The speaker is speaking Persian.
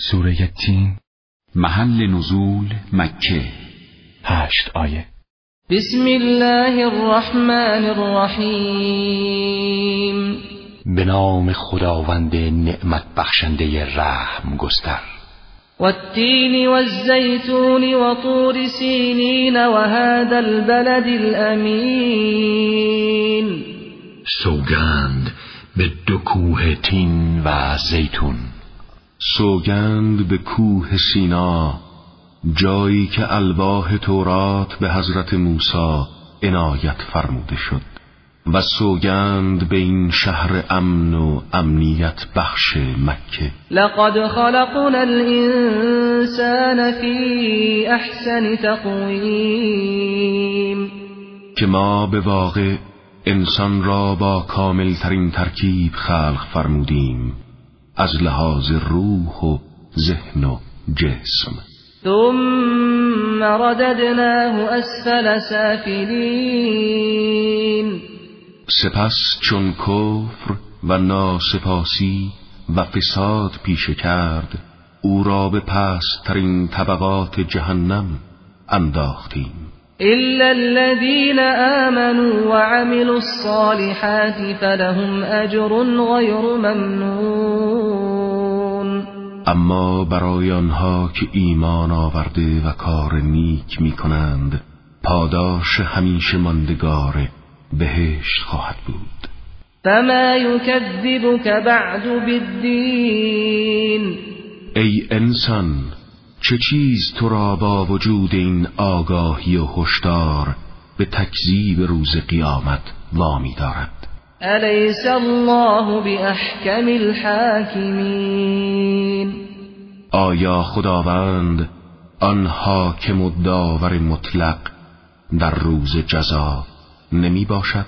سوره تین محل نزول مکه. هشت آیه. بسم الله الرحمن الرحیم. به نام خداوند نعمت بخشنده رحم گستر. والتين والزيتون وطور سينين وهذا البلد الأمين سوگند به دو کوه تین و زیتون. سوگند به کوه سینا جایی که الباه تورات به حضرت موسی عنایت فرموده شد. و سوگند به این شهر امن و امنیت بخش مکه. لقد خلقنا الانسان فی احسن تقویم. که ما به واقع انسان را با کامل ترین ترکیب خلق فرمودیم. از لحاظ روح و ذهن و جسم. ثم رددناه اسفل سافلین. سپس چون کفر و ناسپاسی و فساد پیشه کرد او را به پسترین طبقات جهنم انداختیم. إلا الذين آمنوا وعملوا الصالحات فلهم أجر غیر ممنون. اما برای آنها که ایمان آورده و کار نیک می کنند پاداش همیشه ماندگار بهشت خواهد بود. فما يكذبك بعد بالدین ای انسان چه چیز تو را با وجود این آگاهی و هشدار به تکذیب روز قیامت وامی دارد؟ الیس الله باحکم الحاکمین؟ آیا خداوند آن حاکم و داور مطلق در روز جزا نمی باشد؟